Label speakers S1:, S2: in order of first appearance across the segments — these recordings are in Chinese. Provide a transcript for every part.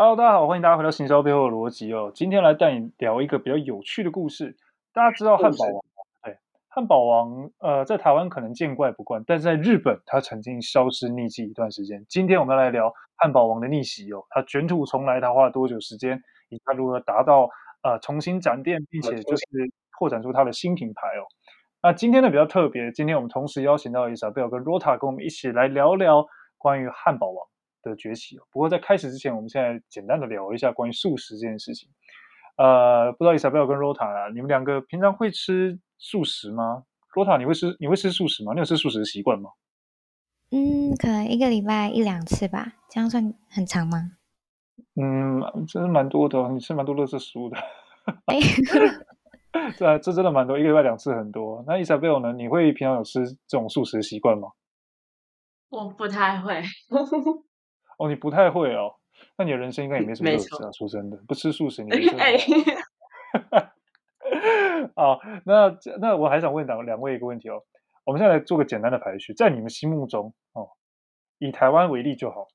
S1: Hello，大家好，欢迎大家回到行销背后的逻辑哦。今天来带你聊一个比较有趣的故事。大家知道汉堡王？对，汉堡王，呃，在台湾可能见怪不怪，但是在日本，它曾经消失匿迹一段时间。今天我们要来聊汉堡王的逆袭哦。它卷土重来，它花了多久时间？以及它如何达到呃重新展店，并且就是扩展出它的新品牌哦。那今天呢比较特别，今天我们同时邀请到 Isabel 跟 Rota 跟我们一起来聊聊关于汉堡王的崛起，不过在开始之前，我们现在简单的聊一下关于素食这件事情。呃，不知道 Isabel 跟 Rota 啊，你们两个平常会吃素食吗？Rota，你会吃你会吃素食吗？你有吃素食的习惯吗？
S2: 嗯，可能一个礼拜一两次吧，这样算很长吗？
S1: 嗯，真的蛮多的，你吃蛮多垃圾食物的。
S2: 哎，
S1: 这这真的蛮多，一个礼拜两次很多。那 Isabel 呢？你会平常有吃这种素食的习惯吗？
S3: 我不太会。
S1: 哦，你不太会哦，那你的人生应该也没什么乐趣啊。说真的，不吃素食，你人生。好，那那我还想问两两位一个问题哦。我们现在来做个简单的排序，在你们心目中哦，以台湾为例就好，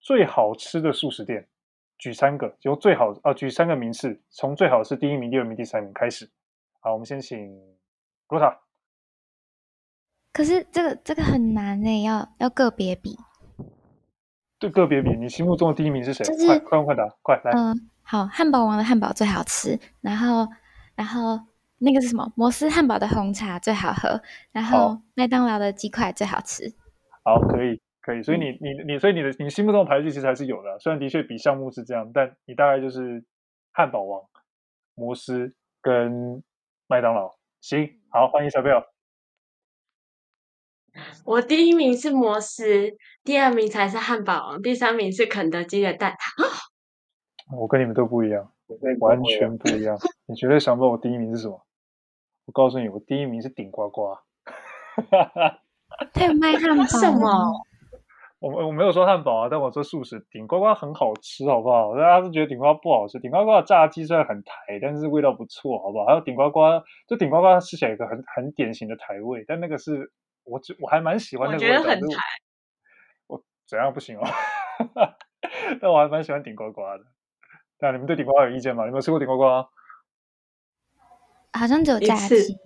S1: 最好吃的素食店，举三个，由最好啊，举三个名次，从最好是第一名、第二名、第三名开始。好，我们先请罗塔。
S2: 可是这个这个很难呢，要要个别比。
S1: 对个别比，你心目中的第一名是谁？
S2: 就是、
S1: 快快问快答，快来。
S2: 嗯、呃，好，汉堡王的汉堡最好吃，然后然后那个是什么？摩斯汉堡的红茶最好喝，然后麦当劳的鸡块最好吃。
S1: 好，可以可以，所以你你你，所以你的你心目中的排序其实还是有的，虽然的确比项目是这样，但你大概就是汉堡王、摩斯跟麦当劳。行，好，欢迎小朋友。
S3: 我第一名是摩斯，第二名才是汉堡王，第三名是肯德基的蛋挞。
S1: 我跟你们都不一样，完全不一样。你绝对想不到我第一名是什么？我告诉你，我第一名是顶呱呱。
S2: 他 有卖汉堡？
S3: 什么？
S1: 我我没有说汉堡啊，但我说素食。顶呱呱很好吃，好不好？大家是觉得顶呱呱不好吃？顶呱呱的炸鸡虽然很台，但是味道不错，好不好？还有顶呱呱，就顶呱呱吃起来有一个很很典型的台味，但那个是。我我还蛮喜欢那个味道，
S3: 我觉得很台。
S1: 我怎样不行哦？但我还蛮喜欢顶呱呱的。那你们对顶呱呱有意见吗？你们有吃过顶呱呱？
S2: 好像只有炸鸡。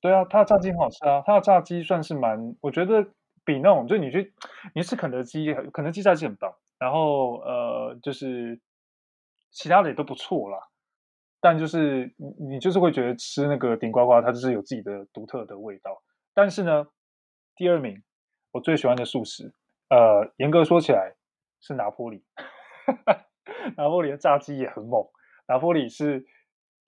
S1: 对啊，它的炸鸡很好吃啊。它的炸鸡算是蛮，我觉得比那种，就你去你吃肯德基，肯德基炸鸡很棒。然后呃，就是其他的也都不错啦。但就是你你就是会觉得吃那个顶呱呱，它就是有自己的独特的味道。但是呢，第二名我最喜欢的素食，呃，严格说起来是拿破里。拿破里的炸鸡也很猛，拿破里是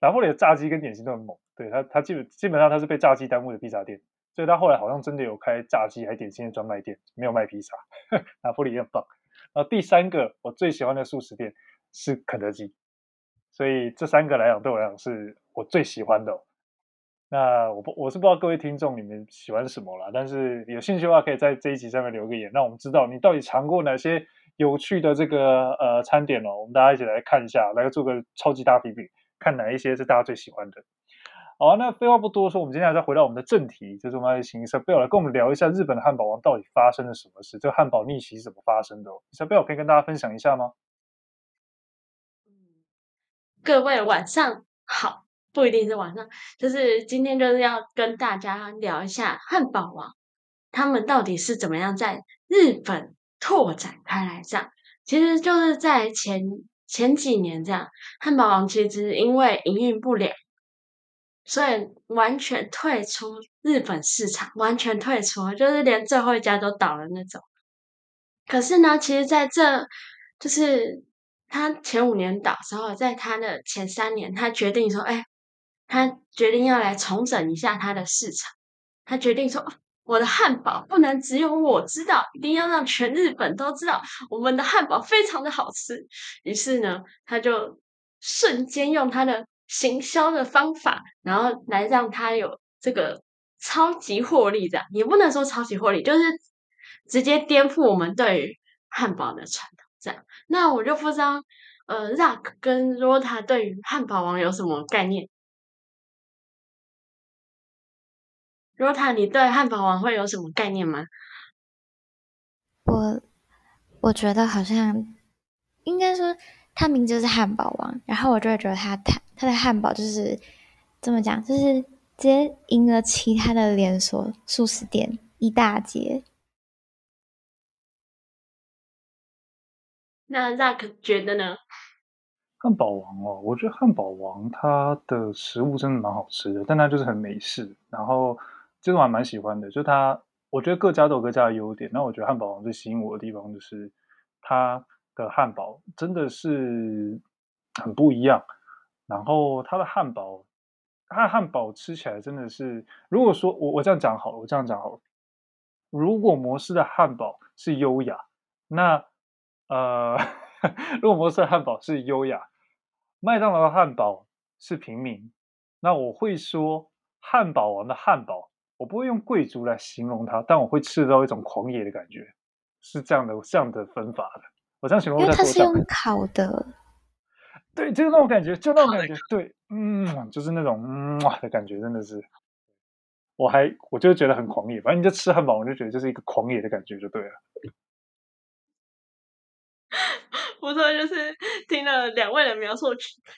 S1: 拿破里的炸鸡跟点心都很猛。对，他，他基本基本上他是被炸鸡耽误的披萨店，所以他后来好像真的有开炸鸡还点心的专卖店，没有卖披萨。拿破里也很棒。然后第三个我最喜欢的素食店是肯德基，所以这三个来讲对我来讲是我最喜欢的。那我不我是不知道各位听众你们喜欢什么啦，但是有兴趣的话，可以在这一集上面留个言，让我们知道你到底尝过哪些有趣的这个呃餐点哦。我们大家一起来看一下，来做个超级大比比，看哪一些是大家最喜欢的。好，那废话不多说，我们接下来再回到我们的正题，就是我们来请 Isabel 来跟我们聊一下日本的汉堡王到底发生了什么事，这个汉堡逆袭是怎么发生的哦？Isabel 可以跟大家分享一下吗？
S3: 各位晚上好。不一定是晚上，就是今天就是要跟大家聊一下汉堡王，他们到底是怎么样在日本拓展开来这样。其实就是在前前几年这样，汉堡王其实因为营运不良，所以完全退出日本市场，完全退出，就是连最后一家都倒了那种。可是呢，其实在这就是他前五年倒之后，在他的前三年，他决定说：“哎。”他决定要来重整一下他的市场，他决定说：“我的汉堡不能只有我知道，一定要让全日本都知道我们的汉堡非常的好吃。”于是呢，他就瞬间用他的行销的方法，然后来让他有这个超级获利。这样也不能说超级获利，就是直接颠覆我们对于汉堡的传统。这样，那我就不知道，呃，Rock 跟 Rota 对于汉堡王有什么概念？Rota，你对汉堡王会有什么概念吗？
S2: 我我觉得好像应该说他名字是汉堡王，然后我就会觉得他他他的汉堡就是怎么讲，就是直接赢了其他的连锁素食店一大截。
S3: 那 Zack 觉得呢？
S1: 汉堡王哦，我觉得汉堡王它的食物真的蛮好吃的，但它就是很美式，然后其实我还蛮喜欢的。就它，我觉得各家都有各家的优点。那我觉得汉堡王最吸引我的地方就是它的汉堡真的是很不一样。然后它的汉堡，它的汉堡吃起来真的是，如果说我我这样讲好了，我这样讲好了，如果摩斯的汉堡是优雅，那呃。如果摩斯的汉堡是优雅，麦当劳的汉堡是平民，那我会说汉堡王的汉堡，我不会用贵族来形容它，但我会吃到一种狂野的感觉，是这样的这样的分法的。我这样形容，
S2: 因为它是用烤的，
S1: 对，就是那种感觉，就那种感觉，对，嗯，就是那种嗯哇的感觉，真的是，我还我就觉得很狂野，反正你就吃汉堡，我就觉得这是一个狂野的感觉，就对了。
S3: 不错，就是听了两位的描述，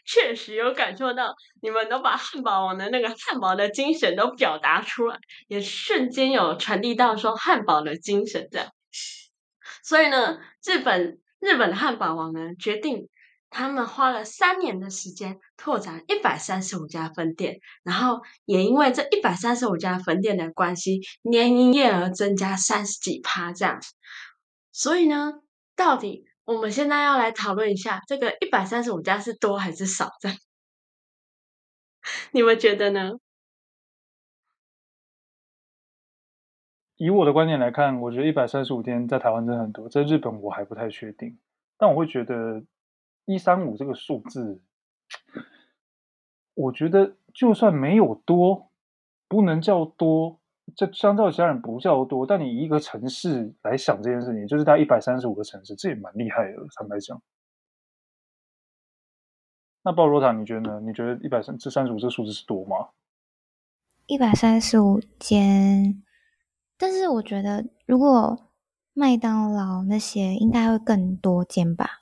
S3: 确实有感受到你们都把汉堡王的那个汉堡的精神都表达出来，也瞬间有传递到说汉堡的精神这样。所以呢，日本日本的汉堡王呢决定，他们花了三年的时间拓展一百三十五家分店，然后也因为这一百三十五家分店的关系，年营业额增加三十几趴这样。所以呢，到底？我们现在要来讨论一下，这个一百三十五家是多还是少？这样，你们觉得呢？
S1: 以我的观点来看，我觉得一百三十五天在台湾真的很多，在日本我还不太确定。但我会觉得一三五这个数字，我觉得就算没有多，不能叫多。这相较其他人不叫多，但你一个城市来想这件事情，就是它一百三十五个城市，这也蛮厉害的。坦白讲，那鲍罗塔，你觉得呢？你觉得一百三这三十五这数字是多吗？
S2: 一百三十五间，但是我觉得如果麦当劳那些应该会更多间吧。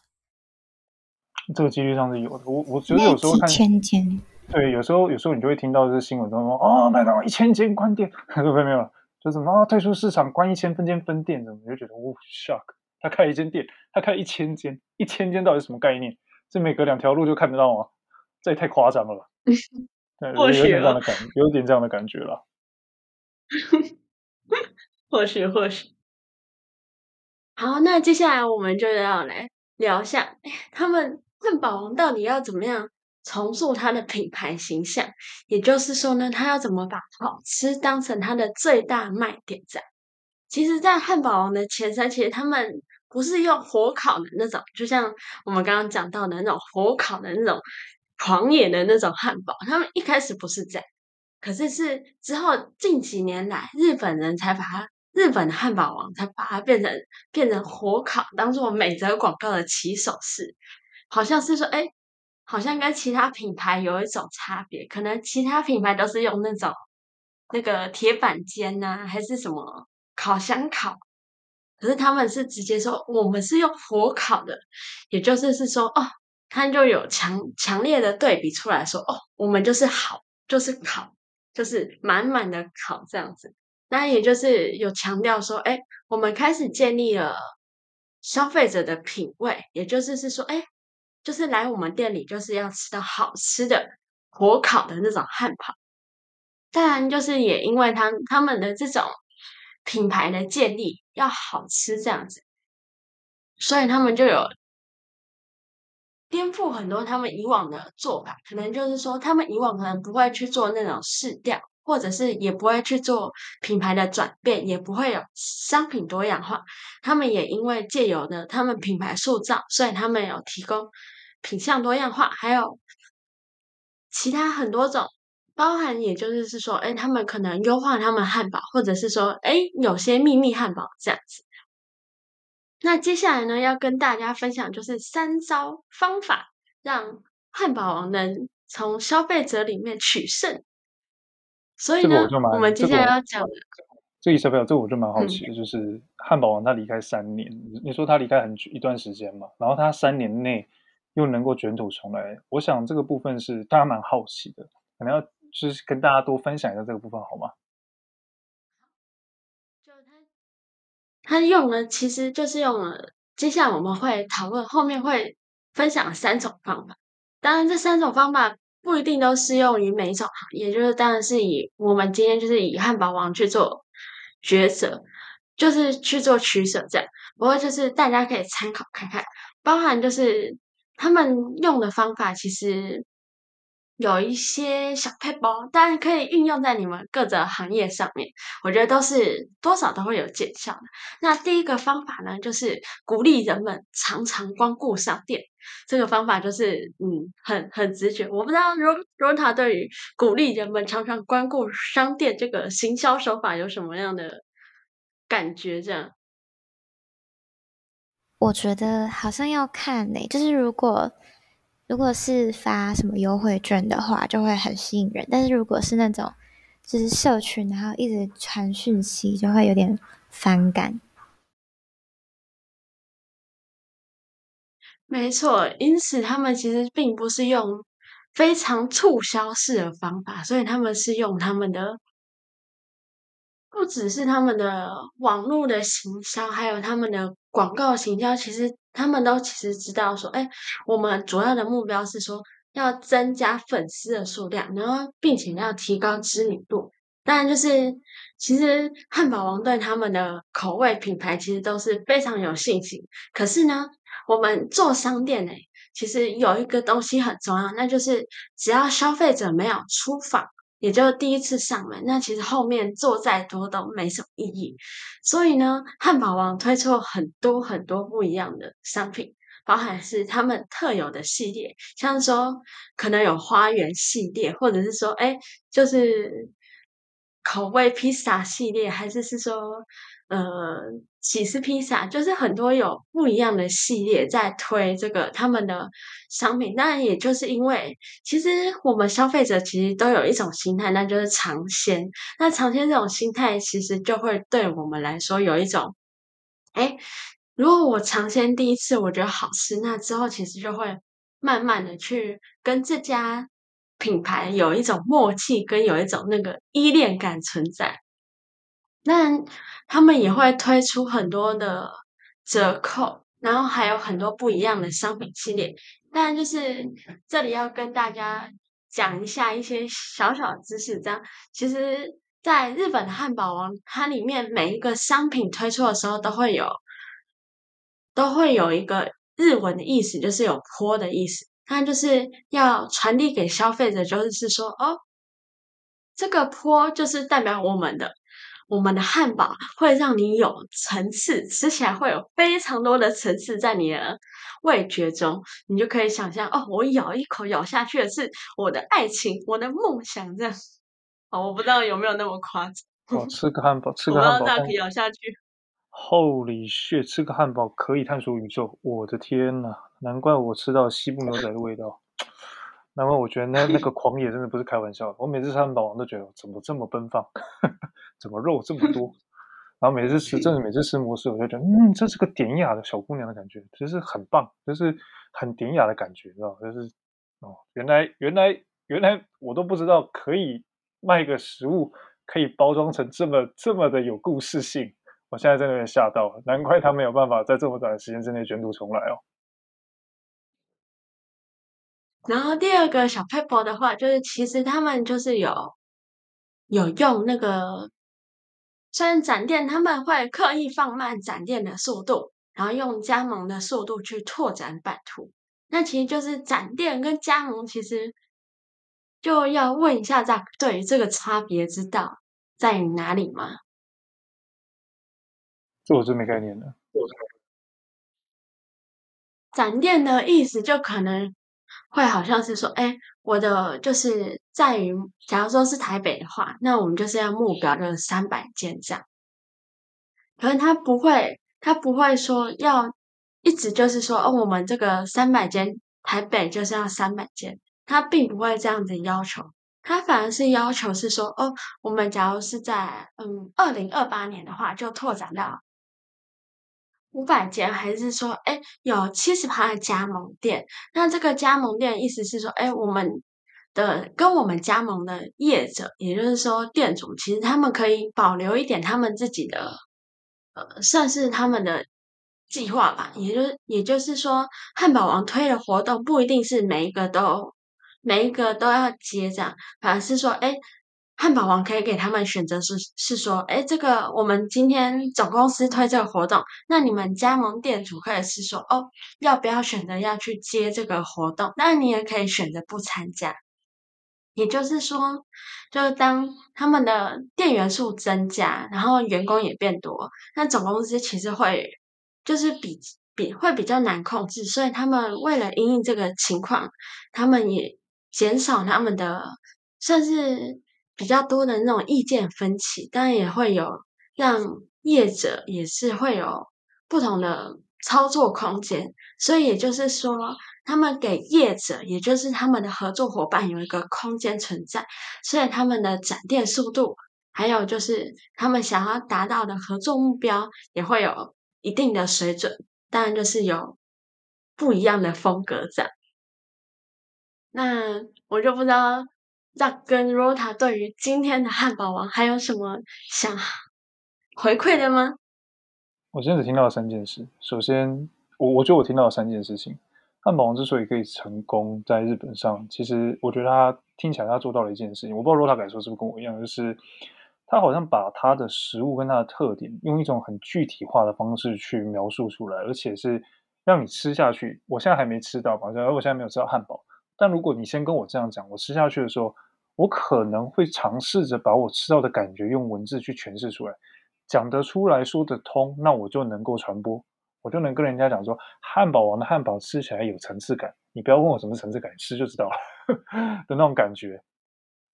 S1: 这个几率上是有的。我我觉得有时候看
S2: 几千间。
S1: 对，有时候有时候你就会听到这新闻中说，哦，麦当劳一千间关店，没有没有，就是什么、哦、退出市场，关一千分间分店，怎么你就觉得哦，shock，他开一间店，他开一千间，一千间到底是什么概念？是每隔两条路就看得到吗？这也太夸张了吧？对，有点这样的感，有点这样的感觉了。
S3: 或许或许，好，那接下来我们就要来聊一下，他们汉堡王到底要怎么样？重塑它的品牌形象，也就是说呢，它要怎么把好吃当成它的最大卖点？在其实，在汉堡王的前身，其实他们不是用火烤的那种，就像我们刚刚讲到的那种火烤的那种狂野的那种汉堡，他们一开始不是这样，可是是之后近几年来，日本人才把它，日本的汉堡王才把它变成变成火烤，当做美则广告的起手式，好像是说，哎。好像跟其他品牌有一种差别，可能其他品牌都是用那种那个铁板煎呐、啊，还是什么烤箱烤，可是他们是直接说我们是用火烤的，也就是是说哦，它就有强强烈的对比出来说哦，我们就是好，就是烤，就是满满的烤这样子，那也就是有强调说，哎，我们开始建立了消费者的品味，也就是是说，哎。就是来我们店里就是要吃到好吃的火烤的那种汉堡，当然就是也因为他他们的这种品牌的建立要好吃这样子，所以他们就有颠覆很多他们以往的做法，可能就是说他们以往可能不会去做那种试调，或者是也不会去做品牌的转变，也不会有商品多样化。他们也因为借由呢他们品牌塑造，所以他们有提供。品相多样化，还有其他很多种，包含也就是是说，哎，他们可能优化他们汉堡，或者是说，哎，有些秘密汉堡这样子。那接下来呢，要跟大家分享就是三招方法，让汉堡王能从消费者里面取胜。所以呢，
S1: 这个、我，
S3: 我们接下来要讲的，
S1: 这个小朋友，这我就蛮好奇的，嗯、就是汉堡王他离开三年，你说他离开很一段时间嘛，然后他三年内又能够卷土重来，我想这个部分是大家蛮好奇的，可能要就是跟大家多分享一下这个部分好吗？
S3: 就他他用了，其实就是用了，接下来我们会讨论，后面会分享三种方法，当然这三种方法。不一定都适用于每一种行业，就是当然是以我们今天就是以汉堡王去做抉择，就是去做取舍这样。不过就是大家可以参考看看，包含就是他们用的方法其实。有一些小撇步，当然可以运用在你们各个行业上面，我觉得都是多少都会有见效的。那第一个方法呢，就是鼓励人们常常光顾商店。这个方法就是，嗯，很很直觉。我不知道罗罗塔对于鼓励人们常常光顾商店这个行销手法有什么样的感觉？这样，
S2: 我觉得好像要看呢、就是如果。如果是发什么优惠券的话，就会很吸引人。但是如果是那种就是社群，然后一直传讯息，就会有点反感。
S3: 没错，因此他们其实并不是用非常促销式的方法，所以他们是用他们的，不只是他们的网络的行销，还有他们的广告行销，其实。他们都其实知道说，哎，我们主要的目标是说要增加粉丝的数量，然后并且要提高知名度。当然，就是其实汉堡王对他们的口味品牌其实都是非常有信心。可是呢，我们做商店呢，其实有一个东西很重要，那就是只要消费者没有出访。也就第一次上门，那其实后面做再多都没什么意义。所以呢，汉堡王推出了很多很多不一样的商品，包含是他们特有的系列，像说可能有花园系列，或者是说，哎，就是口味披萨系列，还是是说。呃，起司披萨就是很多有不一样的系列在推这个他们的商品，当然也就是因为其实我们消费者其实都有一种心态，那就是尝鲜。那尝鲜这种心态，其实就会对我们来说有一种，哎，如果我尝鲜第一次我觉得好吃，那之后其实就会慢慢的去跟这家品牌有一种默契，跟有一种那个依恋感存在。那他们也会推出很多的折扣，然后还有很多不一样的商品系列。当然，就是这里要跟大家讲一下一些小小知识。这样，其实在日本的汉堡王，它里面每一个商品推出的时候，都会有都会有一个日文的意思，就是有“坡”的意思。它就是要传递给消费者，就是说，哦，这个“坡”就是代表我们的。我们的汉堡会让你有层次，吃起来会有非常多的层次在你的味觉中，你就可以想象哦，我咬一口咬下去的是我的爱情，我的梦想这样。哦，我不知道有没有那么夸张。
S1: 哦，吃个汉堡，吃个汉堡，
S3: 可以咬下去。
S1: Holy shit！吃个汉堡可以探索宇宙，我的天呐，难怪我吃到西部牛仔的味道。难怪我觉得那那个 狂野真的不是开玩笑的。我每次吃汉堡王都觉得怎么这么奔放，怎么肉这么多，然后每次吃，真的每次吃摩斯，我就觉得嗯，这是个典雅的小姑娘的感觉，就是很棒，就是很典雅的感觉，知道就是哦，原来原来原来我都不知道可以卖个食物可以包装成这么这么的有故事性，我现在真的有点吓到了，难怪他没有办法在这么短的时间之内卷土重来哦。
S3: 然后第二个小 paper 的话，就是其实他们就是有有用那个，虽然展店他们会刻意放慢展店的速度，然后用加盟的速度去拓展版图。那其实就是展店跟加盟，其实就要问一下，在对于这个差别之道在于哪里吗？
S1: 这我真没概念的。
S3: 展店的意思就可能。会好像是说，哎，我的就是在于，假如说是台北的话，那我们就是要目标就是三百间这样。可能他不会，他不会说要一直就是说，哦，我们这个三百间台北就是要三百间，他并不会这样子要求。他反而是要求是说，哦，我们假如是在嗯二零二八年的话，就拓展到五百间，还是说，哎，有七十趴的加盟店？那这个加盟店意思是说，哎，我们的跟我们加盟的业者，也就是说店主，其实他们可以保留一点他们自己的，呃，算是他们的计划吧。也就是也就是说，汉堡王推的活动不一定是每一个都。每一个都要接这样，反而是说，哎，汉堡王可以给他们选择是是说，哎，这个我们今天总公司推这个活动，那你们加盟店主可以是说，哦，要不要选择要去接这个活动？那你也可以选择不参加。也就是说，就是当他们的店员数增加，然后员工也变多，那总公司其实会就是比比会比较难控制，所以他们为了因应这个情况，他们也。减少他们的算是比较多的那种意见分歧，当然也会有让业者也是会有不同的操作空间。所以也就是说，他们给业者，也就是他们的合作伙伴有一个空间存在，所以他们的展店速度，还有就是他们想要达到的合作目标，也会有一定的水准。当然就是有不一样的风格这样。那我就不知道那跟 Rota 对于今天的汉堡王还有什么想回馈的吗？
S1: 我现在只听到了三件事。首先，我我觉得我听到了三件事情。汉堡王之所以可以成功在日本上，其实我觉得他听起来他做到了一件事情。我不知道 Rota 感受是不是跟我一样，就是他好像把他的食物跟他的特点用一种很具体化的方式去描述出来，而且是让你吃下去。我现在还没吃到吧，而我现在没有吃到汉堡。但如果你先跟我这样讲，我吃下去的时候，我可能会尝试着把我吃到的感觉用文字去诠释出来，讲得出来说得通，那我就能够传播，我就能跟人家讲说，汉堡王的汉堡吃起来有层次感。你不要问我什么层次感，吃就知道了 的那种感觉。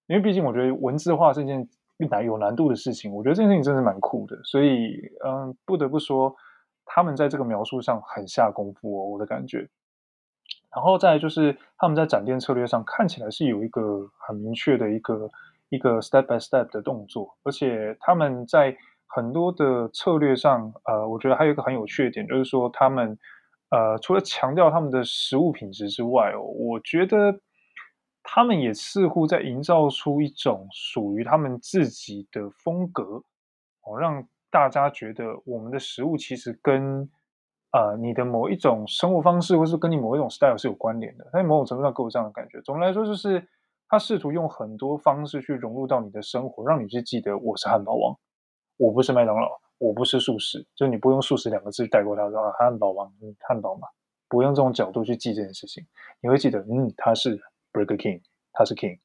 S1: 因为毕竟我觉得文字化是一件难有难度的事情，我觉得这件事情真的是蛮酷的，所以嗯，不得不说，他们在这个描述上很下功夫哦，我的感觉。然后再就是他们在展店策略上看起来是有一个很明确的一个一个 step by step 的动作，而且他们在很多的策略上，呃，我觉得还有一个很有趣的点，就是说他们呃除了强调他们的食物品质之外哦，我觉得他们也似乎在营造出一种属于他们自己的风格哦，让大家觉得我们的食物其实跟。呃，你的某一种生活方式，或是跟你某一种 style 是有关联的，在某种程度上给我这样的感觉。总的来说，就是他试图用很多方式去融入到你的生活，让你去记得我是汉堡王，我不是麦当劳，我不是素食，就你不用素食两个字带过他说啊，汉堡王，汉堡嘛，不用这种角度去记这件事情，你会记得，嗯，他是 Burger King，他是 King，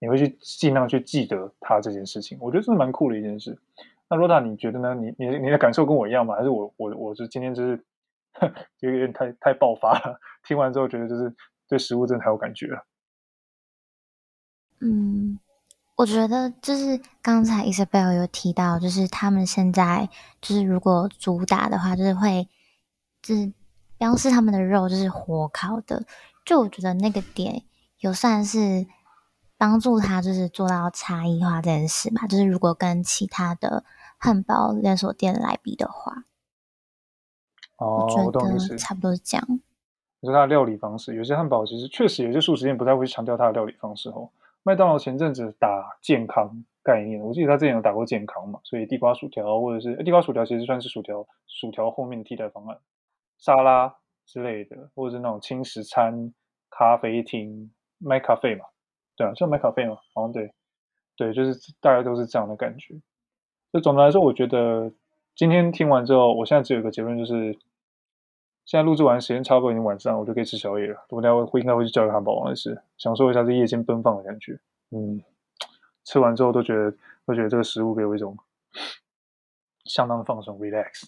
S1: 你会去尽量去记得他这件事情。我觉得这是蛮酷的一件事。那 Rota，你觉得呢？你你你的感受跟我一样吗？还是我我我是今天就是。就有点太太爆发了，听完之后觉得就是对食物真的太有感觉了。
S2: 嗯，我觉得就是刚才 Isabel 有提到，就是他们现在就是如果主打的话，就是会就是标示他们的肉就是火烤的，就我觉得那个点有算是帮助他就是做到差异化这件事嘛，就是如果跟其他的汉堡连锁店来比的话。
S1: 哦，我懂意思，
S2: 差不多是这样。
S1: 你说它的料理方式，有些汉堡其实确实有些素食店不太会强调它的料理方式哦。麦当劳前阵子打健康概念，我记得他之前有打过健康嘛，所以地瓜薯条或者是地瓜薯条其实算是薯条，薯条后面的替代方案，沙拉之类的，或者是那种轻食餐、咖啡厅、麦咖啡嘛，对啊，叫麦咖啡嘛，好像对，对，就是大概都是这样的感觉。就总的来说，我觉得。今天听完之后，我现在只有一个结论，就是现在录制完时间差不多已经晚上，我就可以吃宵夜了。我等下会应该会去叫一个汉堡王来吃，享受一下这夜间奔放的感觉。嗯，吃完之后都觉得都觉得这个食物给我一种相当的放松，relax。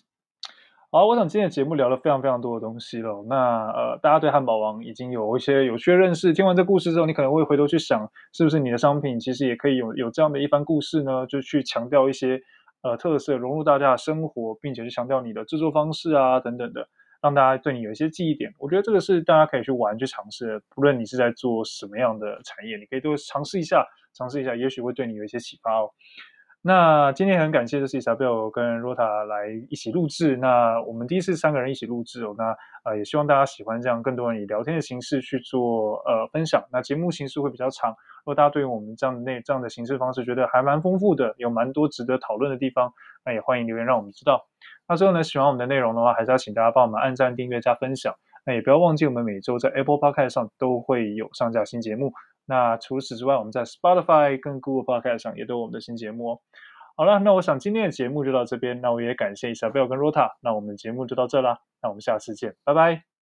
S1: 好，我想今天的节目聊了非常非常多的东西了。那呃，大家对汉堡王已经有一些有趣的认识。听完这故事之后，你可能会回头去想，是不是你的商品其实也可以有有这样的一番故事呢？就去强调一些。呃，特色融入大家的生活，并且去强调你的制作方式啊，等等的。让大家对你有一些记忆点。我觉得这个是大家可以去玩、去尝试。不论你是在做什么样的产业，你可以多尝试一下，尝试一下，也许会对你有一些启发哦。那今天很感谢，就是 Isabel 跟 Rota 来一起录制。那我们第一次三个人一起录制哦。那呃，也希望大家喜欢这样更多人以聊天的形式去做呃分享。那节目形式会比较长。如果大家对于我们这样的那这样的形式方式觉得还蛮丰富的，有蛮多值得讨论的地方，那也欢迎留言让我们知道。那最后呢，喜欢我们的内容的话，还是要请大家帮我们按赞、订阅、加分享。那也不要忘记，我们每周在 Apple Podcast 上都会有上架新节目。那除此之外，我们在 Spotify 跟 Google Podcast 上也都有我们的新节目哦。好了，那我想今天的节目就到这边。那我也感谢一下 Bill 跟 Rota。那我们的节目就到这啦。那我们下次见，拜拜。